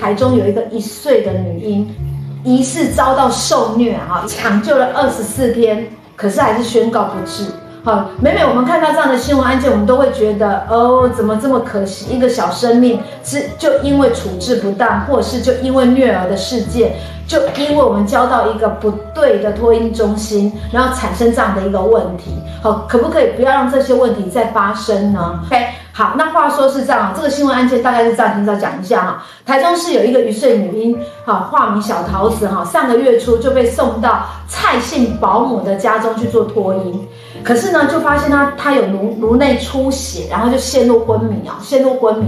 台中有一个一岁的女婴，疑似遭到受虐哈，抢救了二十四天，可是还是宣告不治。好，每每我们看到这样的新闻案件，我们都会觉得，哦，怎么这么可惜？一个小生命是就因为处置不当，或者是就因为虐儿的事件，就因为我们交到一个不对的托婴中心，然后产生这样的一个问题。好，可不可以不要让这些问题再发生呢？OK，好，那话说是这样，这个新闻案件大概是这样，听着讲一下哈。台中市有一个一岁女婴，哈，化名小桃子，哈，上个月初就被送到蔡姓保姆的家中去做托婴。可是呢，就发现她她有颅颅内出血，然后就陷入昏迷啊，陷入昏迷。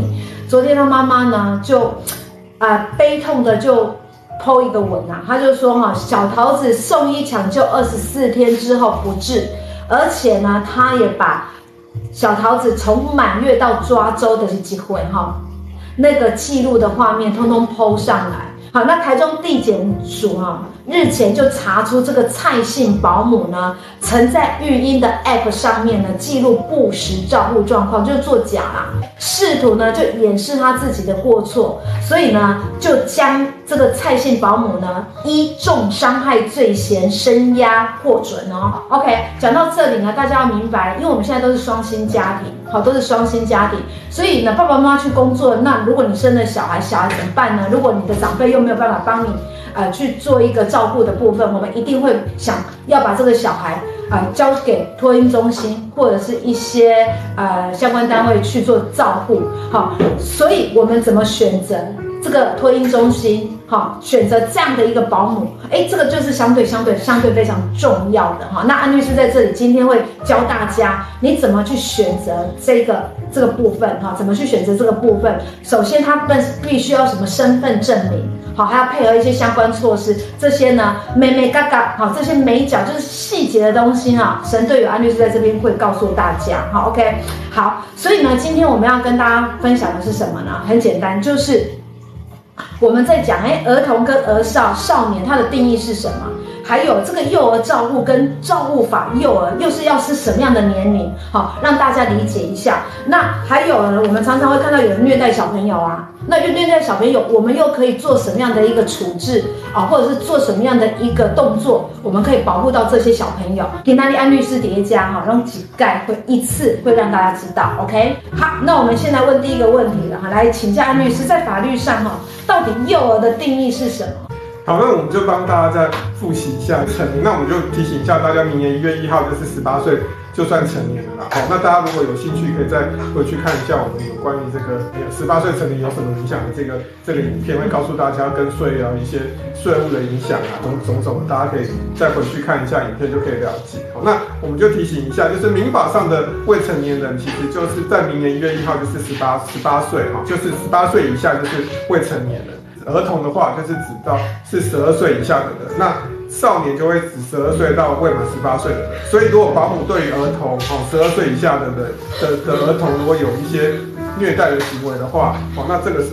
昨天她妈妈呢，就啊、悲痛的就 po 一个文啊，他就说哈，小桃子送医抢救二十四天之后不治，而且呢，他也把小桃子从满月到抓周的机会哈，那个记录的画面通通剖上来。好，那台中地检署哈。日前就查出这个蔡姓保姆呢，曾在育婴的 App 上面呢记录不实照顾状况，就是作假啦，试图呢就掩饰他自己的过错，所以呢就将这个蔡姓保姆呢依重伤害罪嫌声押获准哦。OK，讲到这里呢，大家要明白，因为我们现在都是双薪家庭，好，都是双薪家庭，所以呢爸爸妈妈去工作，那如果你生了小孩，小孩怎么办呢？如果你的长辈又没有办法帮你。呃，去做一个照顾的部分，我们一定会想要把这个小孩啊、交给托婴中心或者是一些呃相关单位去做照顾。好，所以我们怎么选择这个托婴中心？好，选择这样的一个保姆，哎，这个就是相对相对相对非常重要的哈。那安律师在这里今天会教大家你怎么去选择这个这个部分哈，怎么去选择这个部分。首先，他们必须要什么身份证明。好，还要配合一些相关措施，这些呢，眉眉角角，好，这些眉角就是细节的东西啊。神队友安律师在这边会告诉大家，好，OK，好，所以呢，今天我们要跟大家分享的是什么呢？很简单，就是我们在讲，哎，儿童跟儿少少年，它的定义是什么？还有这个幼儿照顾跟照顾法，幼儿又是要是什么样的年龄？好，让大家理解一下。那还有呢，我们常常会看到有人虐待小朋友啊。那又虐待小朋友，我们又可以做什么样的一个处置啊？或者是做什么样的一个动作，我们可以保护到这些小朋友？给哪里安律师叠加哈，让几盖会一次会让大家知道。OK，好，那我们现在问第一个问题了哈，来请教安律师，在法律上哈，到底幼儿的定义是什么？好，那我们就帮大家再复习一下成年。那我们就提醒一下大家，明年一月一号就是十八岁，就算成年了啦。好，那大家如果有兴趣，可以再回去看一下我们有关于这个十八岁成年有什么影响的这个这个影片，会告诉大家跟税啊一些税务的影响啊，种种种，大家可以再回去看一下影片就可以了解。好，那我们就提醒一下，就是民法上的未成年人，其实就是在明年一月一号就是十八十八岁哈，就是十八岁以下就是未成年人。儿童的话，就是指到是十二岁以下的人，那少年就会指十二岁到未满十八岁的。所以，如果保姆对于儿童哦，十二岁以下的人的的儿童，如果有一些虐待的行为的话，哦，那这个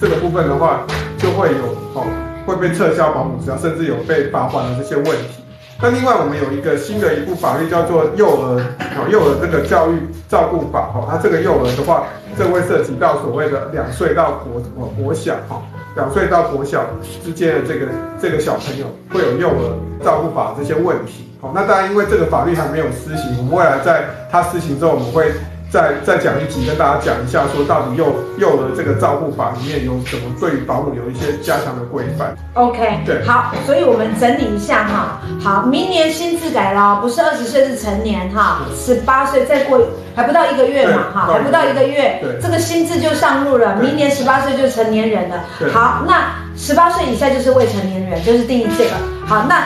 这个部分的话，就会有哦会被撤销保姆执照，甚至有被罚款的这些问题。那另外，我们有一个新的一部法律叫做幼儿，幼儿这个教育照顾法哦，它这个幼儿的话，这会涉及到所谓的两岁到国国国小哈。两岁到国小之间的这个这个小朋友会有幼儿照顾法这些问题，好，那当然因为这个法律还没有施行，我们未来在它施行之后，我们会再再讲一集跟大家讲一下，说到底幼幼儿这个照顾法里面有什么对于保姆有一些加强的规范。OK，对，好，所以我们整理一下哈，好，明年新制改了，不是二十岁是成年哈，十八岁再过。还不到一个月嘛，哈，还不到一个月，这个新制就上路了。明年十八岁就成年人了。好，那十八岁以下就是未成年人，就是定义这个。好，那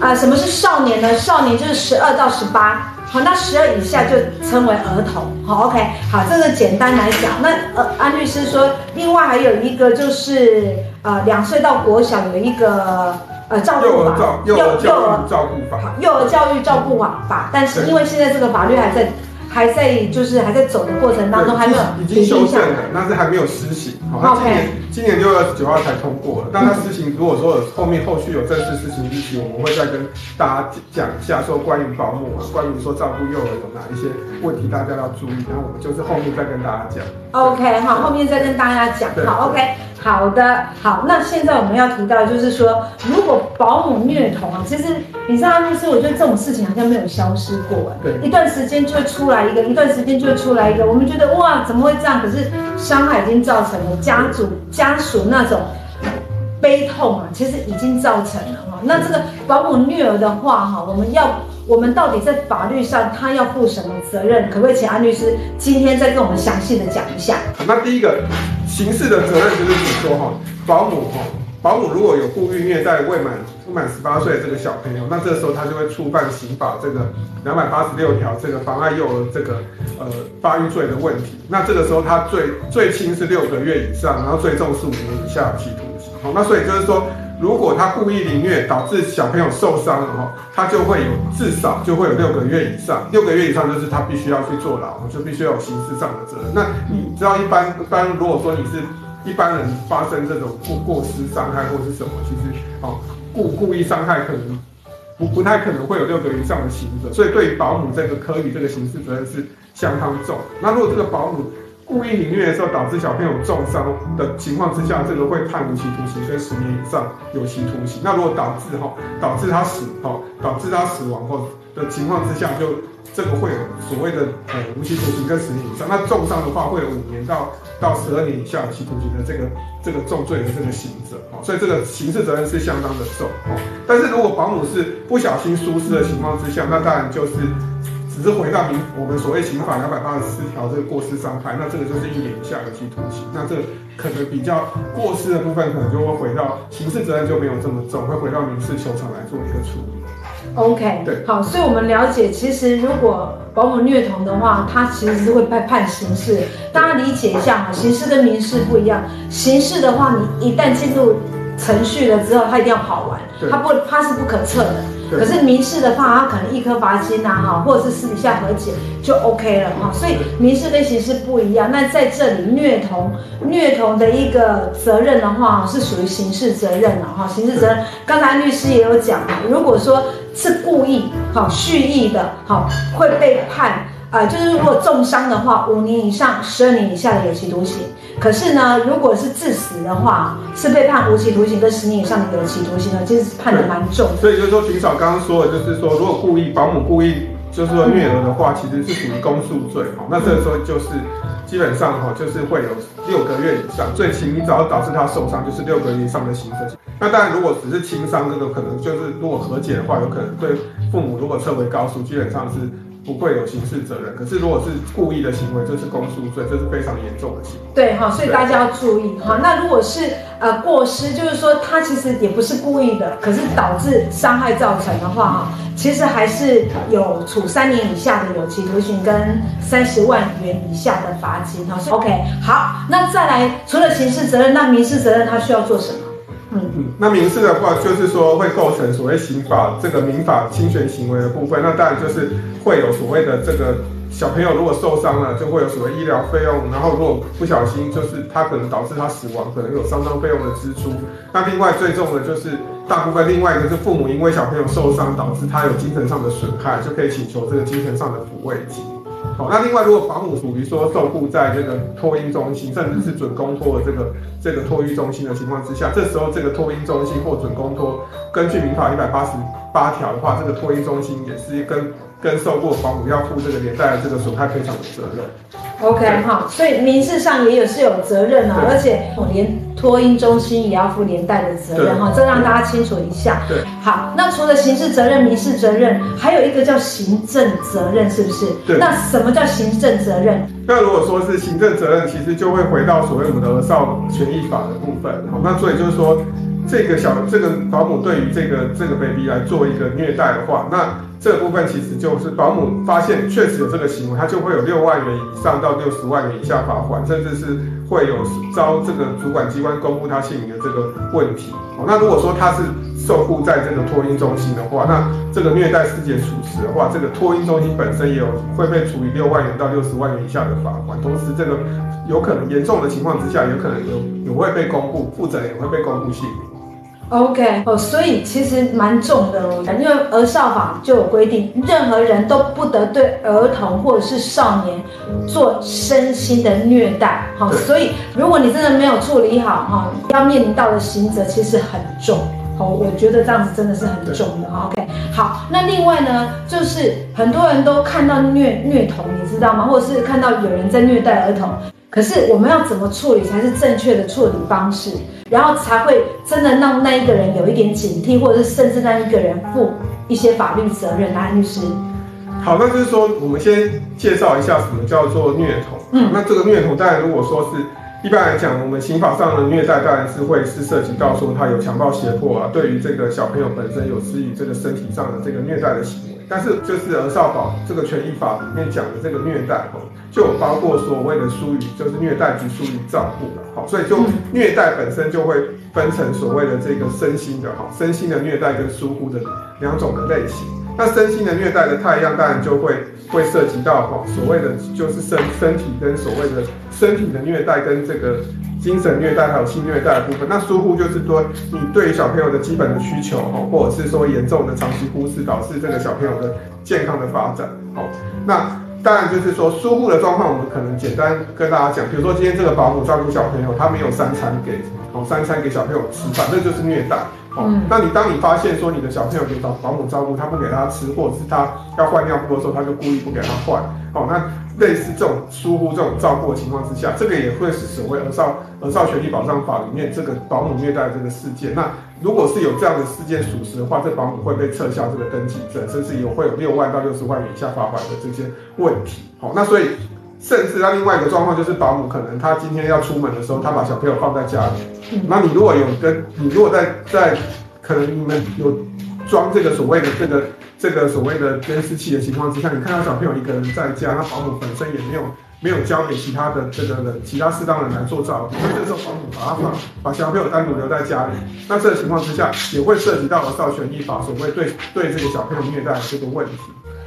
啊、呃，什么是少年呢？少年就是十二到十八。好，那十二以下就称为儿童。好，OK。好，这个简单来讲，那呃，安律师说，另外还有一个就是呃，两岁到国小有一个呃照顾法，幼幼儿教育照顾法，幼儿教育照顾法法。但是因为现在这个法律还在。还在就是还在走的过程当中，还没有已经修正了，但是还没有施行。好，那今年今年六月九号才通过了，但它施行如果说有后面后续有正式施行日期，我们会再跟大家讲一下，说关于保姆啊，关于说照顾幼儿有哪一些问题，大家要注意。然后我们就是后面再跟大家讲。OK，好，后面再跟大家讲。好，OK。好的，好，那现在我们要提到，就是说，如果保姆虐童啊，其实你知道，就是我觉得这种事情好像没有消失过，对，一段时间就会出来一个，一段时间就会出来一个，我们觉得哇，怎么会这样？可是伤害已经造成了家族家属那种悲痛啊，其实已经造成了哈。那这个保姆虐儿的话哈，我们要。我们到底在法律上他要负什么责任？可不可以请安律师今天再跟我们详细的讲一下？那第一个刑事的责任就是你说哈，保姆哈，保姆如果有故意虐待未满不满十八岁的这个小朋友，那这个时候他就会触犯刑法这个两百八十六条这个妨碍幼儿这个呃发育罪的问题。那这个时候他最最轻是六个月以上，然后最重是五年以下有期徒刑。好，那所以就是说。如果他故意凌虐导致小朋友受伤了哈，他就会有至少就会有六个月以上，六个月以上就是他必须要去坐牢，就必须要有刑事上的责任。那你知道一般一般如果说你是一般人发生这种过过失伤害或是什么，其实哦故故意伤害可能不不太可能会有六个以上的刑责，所以对于保姆这个科以这个刑事责任是相当重。那如果这个保姆故意凌虐的时候导致小朋友重伤的情况之下，这个会判无期徒刑跟十年以上有期徒刑。那如果导致哈导致他死哈导致他死亡后的情况之下，就这个会有所谓的呃无期徒刑跟十年以上。那重伤的话会有五年到到十二年以下有期徒刑的这个这个重罪的这个刑责。所以这个刑事责任是相当的重。但是如果保姆是不小心疏失的情况之下，那当然就是。只是回到民我们所谓刑法两百八十四条这个过失伤害，那这个就是一年以下有期徒刑。那这可能比较过失的部分，可能就会回到刑事责任就没有这么重，会回到民事求偿来做一个处理。OK，对，好，所以我们了解，其实如果保姆虐童的话，他其实是会被判刑事。大家理解一下哈，刑事跟民事不一样。刑事的话，你一旦进入程序了之后，他一定要跑完，他不他是不可测的。可是民事的话，他可能一颗罚金呐，哈，或者是私底下和解就 OK 了哈。所以民事跟刑事不一样。那在这里虐童，虐童的一个责任的话，是属于刑事责任了哈。刑事责任，刚才律师也有讲，如果说是故意，好蓄意的，好会被判。啊、就是如果重伤的话，五年以上十二年以下的有期徒刑。可是呢，如果是致死的话，是被判无期徒刑跟十年以上的有期徒刑呢，其实是判的蛮重。所以就是说，霆嫂刚刚说的，就是说，如果故意保姆故意就是说虐儿的话，其实是属于公诉罪哈。那这个时候就是基本上哈，就是会有六个月以上，最轻你只要导致他受伤，就是六个月以上的刑责。那当然，如果只是轻伤，这个可能就是如果和解的话，有可能对父母如果撤回告诉，基本上是。不会有刑事责任，可是如果是故意的行为，这是公诉罪，这是非常严重的行为。对哈，所以大家要注意哈。那如果是呃过失，就是说他其实也不是故意的，可是导致伤害造成的话哈，其实还是有处三年以下的有期徒刑跟三十万元以下的罚金哈。OK，好，那再来除了刑事责任，那民事责任他需要做什么？嗯嗯，那民事的话，就是说会构成所谓刑法这个民法侵权行为的部分，那当然就是会有所谓的这个小朋友如果受伤了，就会有所谓医疗费用，然后如果不小心就是他可能导致他死亡，可能有丧葬费用的支出。那另外最重的就是大部分另外一个是父母因为小朋友受伤导致他有精神上的损害，就可以请求这个精神上的抚慰金。好，那另外，如果保姆属于说受雇在这个托婴中心，甚至是准公托的这个这个托育中心的情况之下，这时候这个托婴中心或准公托，根据民法一百八十八条的话，这个托婴中心也是跟跟受雇保姆要负这个连带的这个损害赔偿的责任。OK 哈，所以民事上也有是有责任啊，而且我连托婴中心也要负连带的责任哈，这让大家清楚一下。对，好，那除了刑事责任、民事责任，还有一个叫行政责任，是不是？对。那什么叫行政责任？那如果说是行政责任，其实就会回到所谓我们的儿少权益法的部分。好，那所以就是说，这个小这个保姆对于这个这个 baby 来做一个虐待的话，那。这部分其实就是保姆发现确实有这个行为，他就会有六万元以上到六十万元以下罚款，甚至是会有遭这个主管机关公布他姓名的这个问题。哦，那如果说他是受雇在这个托婴中心的话，那这个虐待事件属实的话，这个托婴中心本身也有会被处以六万元到六十万元以下的罚款。同时，这个有可能严重的情况之下，有可能有有会被公布，负责人也会被公布姓名。OK 哦，所以其实蛮重的哦，因为儿少法就有规定，任何人都不得对儿童或者是少年做身心的虐待。好，所以如果你真的没有处理好哈，要面临到的刑责其实很重。好，我觉得这样子真的是很重的。OK，好，那另外呢，就是很多人都看到虐虐童，你知道吗？或者是看到有人在虐待儿童。可是我们要怎么处理才是正确的处理方式，然后才会真的让那一个人有一点警惕，或者是甚至让一个人负一些法律责任？啊律师，好，那就是说，我们先介绍一下什么叫做虐童。嗯，那这个虐童，当然如果说是。一般来讲，我们刑法上的虐待当然是会是涉及到说他有强暴胁迫啊，对于这个小朋友本身有施予这个身体上的这个虐待的行为。但是就是儿少保这个权益法里面讲的这个虐待哦，就有包括所谓的疏于，就是虐待及疏于照顾了。好，所以就虐待本身就会分成所谓的这个身心的哈，身心的虐待跟疏忽的两种的类型。那身心的虐待的态样，当然就会会涉及到哈，所谓的就是身身体跟所谓的身体的虐待跟这个精神虐待还有性虐待的部分。那疏忽就是说你对于小朋友的基本的需求哈，或者是说严重的长期忽视，导致这个小朋友的健康的发展。好，那当然就是说疏忽的状况，我们可能简单跟大家讲，比如说今天这个保姆照顾小朋友，他没有三餐给，哦，三餐给小朋友吃反正就是虐待。哦，那你当你发现说你的小朋友给保保姆照顾，他不给他吃，或者是他要换尿布的时候，他就故意不给他换。哦，那类似这种疏忽这种照顾的情况之下，这个也会是所谓儿少儿少权利保障法里面这个保姆虐待的这个事件。那如果是有这样的事件属实的话，这保姆会被撤销这个登记证，甚至有会有六万到六十万元以下罚款的这些问题。好，那所以。甚至他另外一个状况就是保姆可能他今天要出门的时候，他把小朋友放在家里。那你如果有跟你如果在在可能你们有装这个所谓的这个这个所谓的监视器的情况之下，你看到小朋友一个人在家，那保姆本身也没有没有交给其他的这个人其他适当人来做照顾，那这时候保姆把他放把小朋友单独留在家里，那这个情况之下也会涉及到儿少权益法所谓对对这个小朋友虐待的这个问题。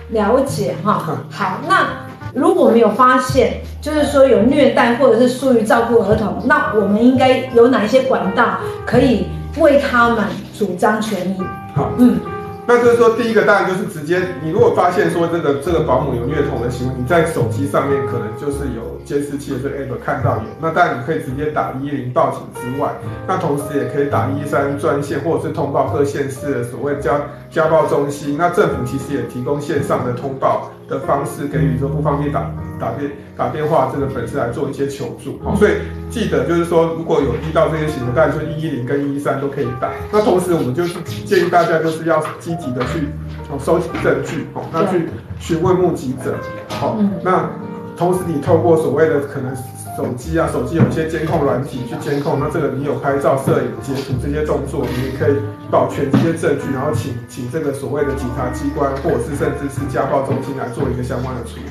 了解哈，好那。如果没有发现，就是说有虐待或者是疏于照顾儿童，那我们应该有哪一些管道可以为他们主张权益？好，嗯，那就是说，第一个当然就是直接，你如果发现说这个这个保姆有虐童的行为，你在手机上面可能就是有监视器的这个 app 看到有，那当然你可以直接打一一零报警之外，那同时也可以打一一三专线，或者是通报各县市的所谓家家暴中心。那政府其实也提供线上的通报。的方式给予说不方便打打电打电话这个粉丝来做一些求助，好，所以记得就是说如果有遇到这些行为，当然就一一零跟一一三都可以打。那同时我们就是建议大家就是要积极的去收集证据，哦，那去询问目击者，好，那同时你透过所谓的可能。手机啊，手机有一些监控软体去监控，那这个你有拍照、摄影、截图这些动作，你也可以保全这些证据，然后请请这个所谓的警察机关，或者是甚至是家暴中心来做一个相关的处理。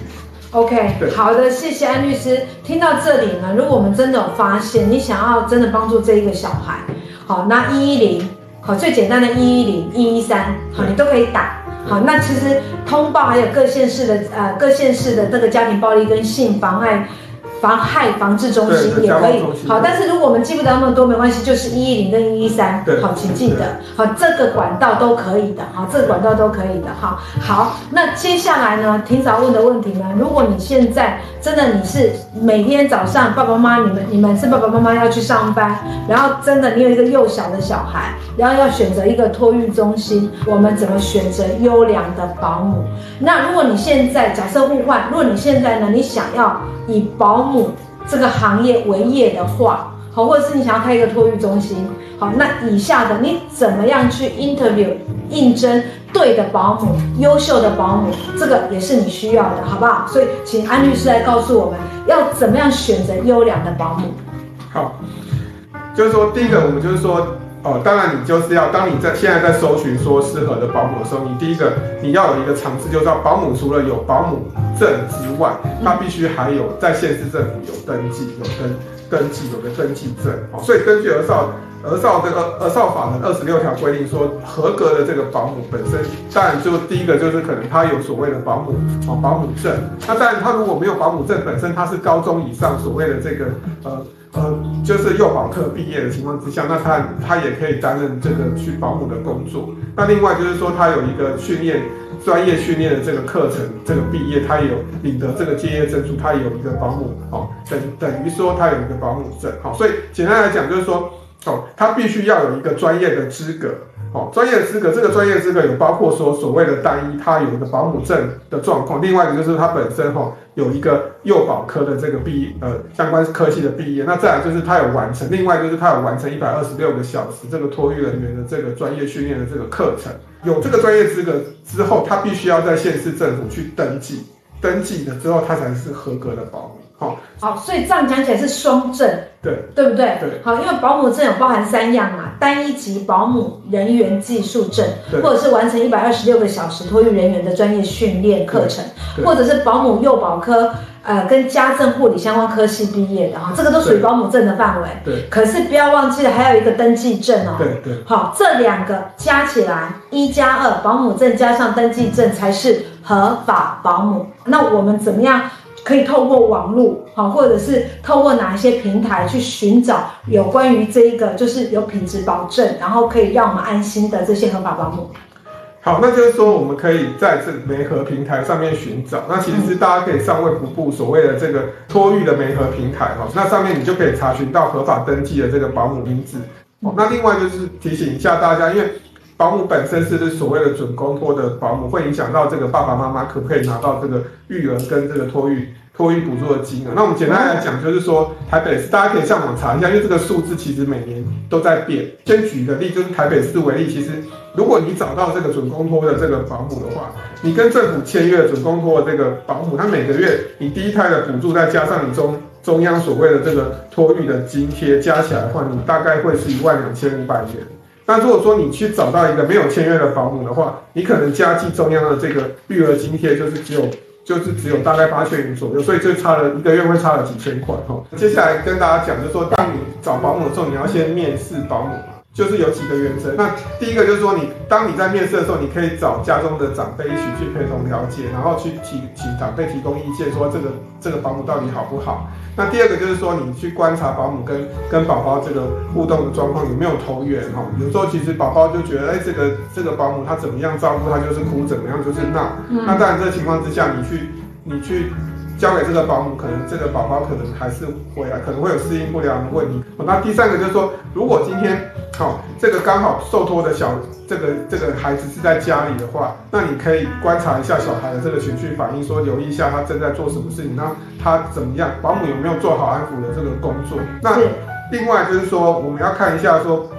OK，好的，谢谢安律师。听到这里呢，如果我们真的有发现，你想要真的帮助这一个小孩，好，那一一零，好，最简单的一一零、一一三，好，你都可以打。好，那其实通报还有各县市的呃各县市的这个家庭暴力跟性妨碍。妨害防治中心也可以，好，但是如果我们记不得那么多没关系，就是一一零跟一一三，好，请记得，好，这个管道都可以的，好，这个管道都可以的，好，好，那接下来呢，挺早问的问题呢，如果你现在真的你是每天早上爸爸妈妈你们你们是爸爸妈妈要去上班，然后真的你有一个幼小的小孩，然后要选择一个托育中心，我们怎么选择优良的保姆？那如果你现在假设互换，如果你现在呢，你想要以保姆这个行业为业的话，好，或者是你想要开一个托育中心，好，那以下的你怎么样去 interview 应征对的保姆，优秀的保姆，这个也是你需要的，好不好？所以请安律师来告诉我们要怎么样选择优良的保姆。好，就是说第一个，我们就是说。哦，当然你就是要，当你在现在在搜寻说适合的保姆的时候，你第一个你要有一个尝试，就是说保姆除了有保姆证之外，他必须还有在县市政府有登记、有登登记，有个登记证。所以根据儿少儿少这个儿少法的二十六条规定说，合格的这个保姆本身，当然就第一个就是可能他有所谓的保姆哦保姆证。那当然他如果没有保姆证，本身他是高中以上所谓的这个呃。呃，就是幼保科毕业的情况之下，那他他也可以担任这个去保姆的工作。那另外就是说，他有一个训练专业训练的这个课程，这个毕业他有领得这个结业证书，他有一个保姆哦，等等于说他有一个保姆证。好，所以简单来讲就是说，哦，他必须要有一个专业的资格。哦，专业资格，这个专业资格有包括说所谓的单一，它有一个保姆证的状况，另外一个就是它本身哈有一个幼保科的这个毕业呃相关科系的毕业，那再来就是它有完成，另外就是它有完成一百二十六个小时这个托育人员的这个专业训练的这个课程，有这个专业资格之后，他必须要在县市政府去登记，登记了之后他才是合格的保姆。好，好，所以这样讲起来是双证，对，对不对？对，好，因为保姆证有包含三样嘛，单一级保姆人员技术证，或者是完成一百二十六个小时托育人员的专业训练课程，或者是保姆幼保科，呃，跟家政护理相关科系毕业的哈，这个都属于保姆证的范围。对，可是不要忘记了，还有一个登记证哦。对对，好，这两个加起来一加二，保姆证加上登记证才是合法保姆。那我们怎么样？可以透过网络，好，或者是透过哪一些平台去寻找有关于这一个，就是有品质保证，然后可以让我们安心的这些合法保姆。好，那就是说我们可以在这媒合平台上面寻找。那其实是大家可以上卫福部所谓的这个托育的媒合平台哈，那上面你就可以查询到合法登记的这个保姆名字。那另外就是提醒一下大家，因为保姆本身是不是所谓的准公托的保姆，会影响到这个爸爸妈妈可不可以拿到这个育儿跟这个托育托育补助的金额。那我们简单来讲，就是说台北市大家可以上网查一下，因为这个数字其实每年都在变。先举一个例，就是台北市为例，其实如果你找到这个准公托的这个保姆的话，你跟政府签约准公托的这个保姆，他每个月你第一胎的补助再加上你中中央所谓的这个托育的津贴加起来的话，你大概会是一万两千五百元。那如果说你去找到一个没有签约的保姆的话，你可能加计中央的这个育儿津贴就是只有就是只有大概八千元左右，所以就差了一个月会差了几千块哈。接下来跟大家讲，就是说当你找保姆的时候，你要先面试保姆。就是有几个原则，那第一个就是说你，你当你在面试的时候，你可以找家中的长辈一起去陪同了解，然后去提提长辈提供意见，说这个这个保姆到底好不好。那第二个就是说，你去观察保姆跟跟宝宝这个互动的状况有没有投缘哈。有时候其实宝宝就觉得，哎，这个这个保姆他怎么样照顾他就是哭，怎么样就是闹。那当然这个情况之下，你去你去。交给这个保姆，可能这个宝宝可能还是回来，可能会有适应不良的问题。那第三个就是说，如果今天好，这个刚好受托的小这个这个孩子是在家里的话，那你可以观察一下小孩的这个情绪反应，说留意一下他正在做什么事情，那他怎么样，保姆有没有做好安抚的这个工作？那另外就是说，我们要看一下说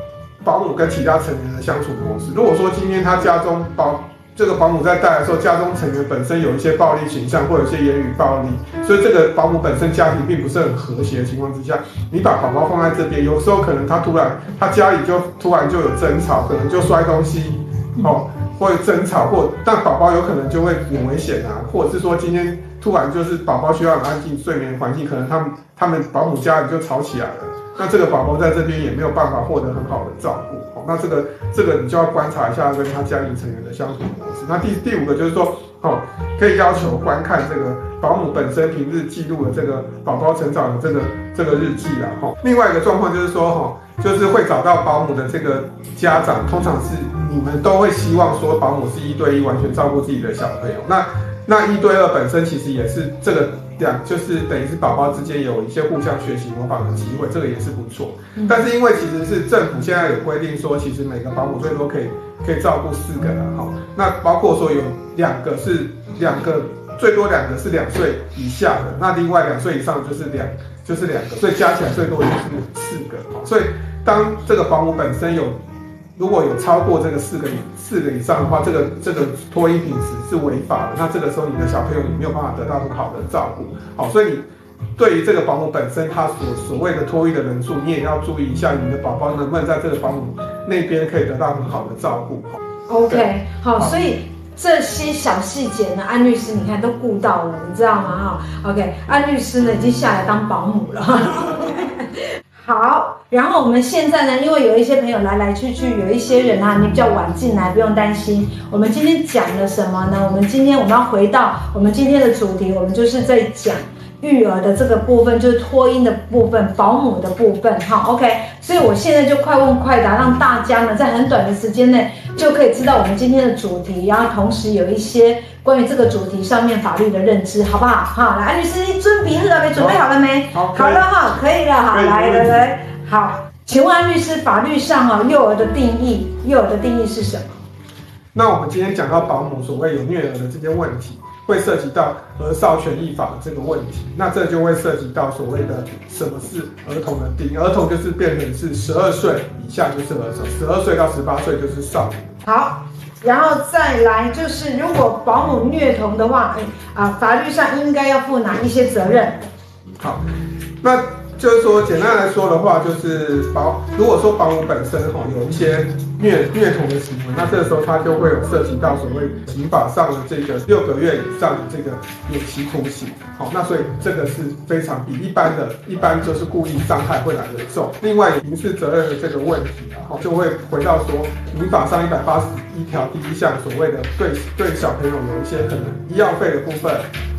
保姆跟其他成员的相处模式。如果说今天他家中保这个保姆在带的时候，家中成员本身有一些暴力倾向，或有一些言语暴力，所以这个保姆本身家庭并不是很和谐的情况之下，你把宝宝放在这边，有时候可能他突然他家里就突然就有争吵，可能就摔东西，哦，或者争吵，或但宝宝有可能就会有危险啊，或者是说今天突然就是宝宝需要安静睡眠环境，可能他们他们保姆家里就吵起来了，那这个宝宝在这边也没有办法获得很好的照顾。那这个这个你就要观察一下跟他家庭成员的相处模式。那第第五个就是说，哦，可以要求观看这个保姆本身平日记录的这个宝宝成长的这个这个日记啦。哈，另外一个状况就是说，哈，就是会找到保姆的这个家长，通常是你们都会希望说保姆是一对一完全照顾自己的小朋友。那那一对二本身其实也是这个。这样就是等于是宝宝之间有一些互相学习模仿的机会，这个也是不错。但是因为其实是政府现在有规定说，其实每个保姆最多可以可以照顾四个人哈。那包括说有两个是两个，最多两个是两岁以下的，那另外两岁以上就是两就是两个，所以加起来最多就是四个。所以当这个保姆本身有。如果有超过这个四个四个以上的话，这个这个脱衣品质是违法的。那这个时候你的小朋友也没有办法得到很好的照顾。好，所以你对于这个保姆本身，他所所谓的托育的人数，你也要注意一下，你的宝宝能不能在这个保姆那边可以得到很好的照顾。OK，好，好，所以这些小细节呢，安律师你看都顾到了，你知道吗？哈，OK，安律师呢已经下来当保姆了。好，然后我们现在呢，因为有一些朋友来来去去，有一些人啊，你比较晚进来，不用担心。我们今天讲了什么呢？我们今天我们要回到我们今天的主题，我们就是在讲。育儿的这个部分就是托婴的部分，保姆的部分，哈，OK。所以我现在就快问快答，让大家呢在很短的时间内就可以知道我们今天的主题，然后同时有一些关于这个主题上面法律的认知，好不好？好，来，安律师，准备好了没？准备好了没？好，好了哈，可以了，好，来来来，好，请问安律师，法律上啊，幼儿的定义，幼儿的定义是什么？那我们今天讲到保姆所谓有虐儿的这些问题。会涉及到儿少权益法的这个问题，那这就会涉及到所谓的什么是儿童的定义，儿童就是变成是十二岁以下就是儿童，十二岁到十八岁就是少年。好，然后再来就是如果保姆虐童的话，哎啊，法律上应该要负哪一些责任？好，那。就是说，简单来说的话，就是保，如果说保姆本身哈有一些虐虐童的行为，那这个时候他就会有涉及到所谓刑法上的这个六个月以上的这个有期徒刑。好，那所以这个是非常比一般的，一般就是故意伤害会来得重。另外，民事责任的这个问题，然后就会回到说民法上一百八十一条第一项所谓的对对小朋友有一些可能医药费的部分。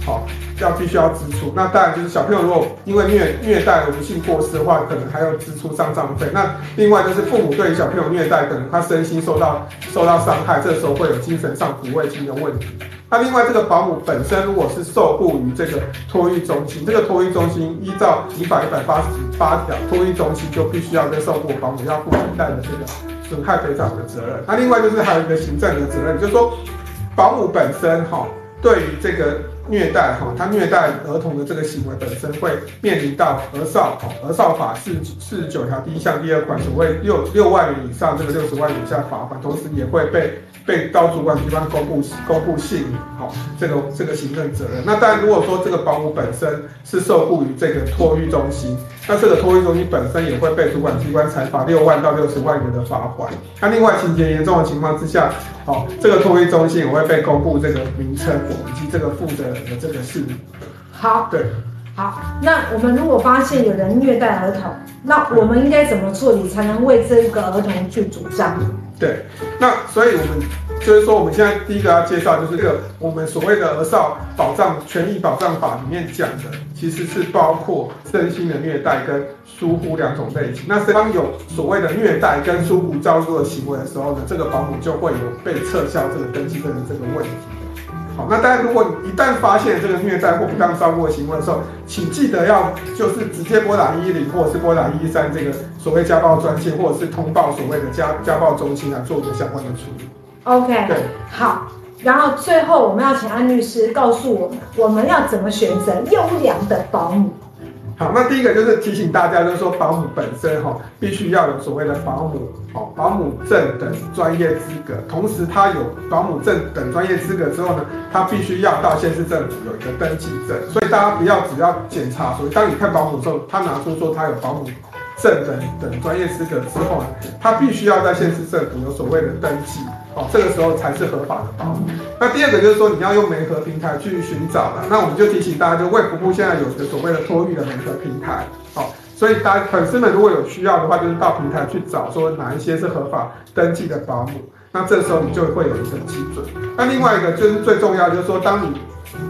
好，要必须要支出。那当然就是小朋友如果因为虐虐待而不幸过世的话，可能还要支出丧葬费。那另外就是父母对于小朋友虐待，可能他身心受到受到伤害，这时候会有精神上抚慰金的问题。那另外这个保姆本身如果是受雇于这个托育中心，这个托育中心依照民法一百八十八条，托育中心就必须要跟受雇保姆要负一代的这个损害赔偿的责任。那另外就是还有一个行政的责任，就是说保姆本身哈，对于这个。虐待哈，他虐待儿童的这个行为本身会面临到儿少哈，儿少法四四十九条第一项第二款所谓六六万元以上这个六十万以下罚款，同时也会被被到主管机关公布公布姓名哈，这个这个行政责任。那当然，如果说这个保姆本身是受雇于这个托育中心，那这个托育中心本身也会被主管机关裁罚六万到六十万元的罚款。那另外情节严重的情况之下，好，这个托育中心也会被公布这个名称以及这个负责。的这个是好，对，好。那我们如果发现有人虐待儿童，那我们应该怎么处理才能为这个儿童去主张？对，那所以我们就是说，我们现在第一个要介绍就是这个我们所谓的儿少保障权益保障法里面讲的，其实是包括身心的虐待跟疏忽两种类型。那当有所谓的虐待跟疏忽照顾的行为的时候呢，这个保姆就会有被撤销这个登记证的这个问题。好，那大家，如果一旦发现这个虐待或不当照顾的行为的时候，请记得要就是直接拨打一一零，或者是拨打一一三这个所谓家暴专线，或者是通报所谓的家家暴中心来做一个相关的处理。OK，对，好。然后最后我们要请安律师告诉我们，我们要怎么选择优良的保姆。好，那第一个就是提醒大家，就是说保姆本身哈，必须要有所谓的保姆哦，保姆证等专业资格。同时，他有保姆证等专业资格之后呢，他必须要到县市政府有一个登记证。所以大家不要只要检查，所以当你看保姆的时候，他拿出说他有保姆证等等专业资格之后呢，他必须要在县市政府有所谓的登记。哦，这个时候才是合法的保姆。那第二个就是说，你要用媒合平台去寻找了。那我们就提醒大家，就卫福部现在有一个所谓的托育的媒合平台。好，所以大家粉丝们如果有需要的话，就是到平台去找，说哪一些是合法登记的保姆。那这时候你就会有一个基准。那另外一个就是最重要，就是说，当你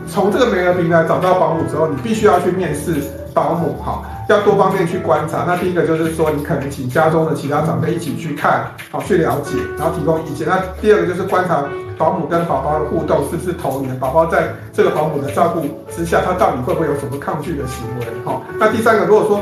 从这个媒合平台找到保姆之后，你必须要去面试保姆。好。要多方面去观察。那第一个就是说，你可能请家中的其他长辈一起去看，好去了解，然后提供意见。那第二个就是观察保姆跟宝宝的互动是不是投缘，宝宝在这个保姆的照顾之下，他到底会不会有什么抗拒的行为？好，那第三个，如果说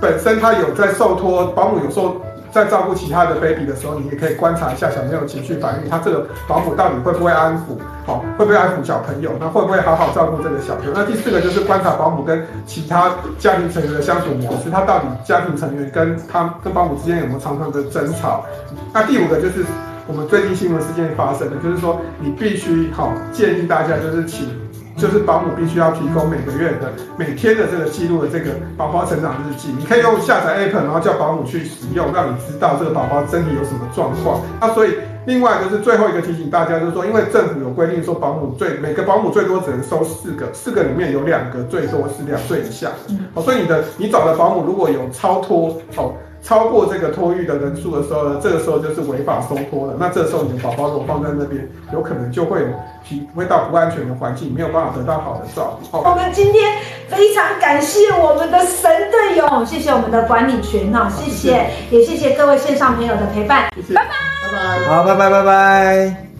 本身他有在受托，保姆有受。在照顾其他的 baby 的时候，你也可以观察一下小朋友情绪反应，他这个保姆到底会不会安抚，好，会不会安抚小朋友，那会不会好好照顾这个小朋友？那第四个就是观察保姆跟其他家庭成员的相处模式，他到底家庭成员跟他跟保姆之间有没有常常的争吵？那第五个就是我们最近新闻事件发生的，就是说你必须好建议大家就是请。就是保姆必须要提供每个月的、每天的这个记录的这个宝宝成长日记。你可以用下载 app，然后叫保姆去使用，让你知道这个宝宝身体有什么状况。那所以另外就是最后一个提醒大家，就是说，因为政府有规定说保姆最每个保姆最多只能收四个，四个里面有两个最多是两岁以下，哦，所以你的你找的保姆如果有超脱哦。超过这个托育的人数的时候呢，这个时候就是违法收托了。那这时候你的宝宝如果放在那边，有可能就会有体会到不安全的环境，没有办法得到好的照顾。我们今天非常感谢我们的神队友，谢谢我们的管理群哈，谢谢，谢谢，也谢谢各位线上朋友的陪伴，谢谢，拜拜，拜拜，好，拜拜，拜拜。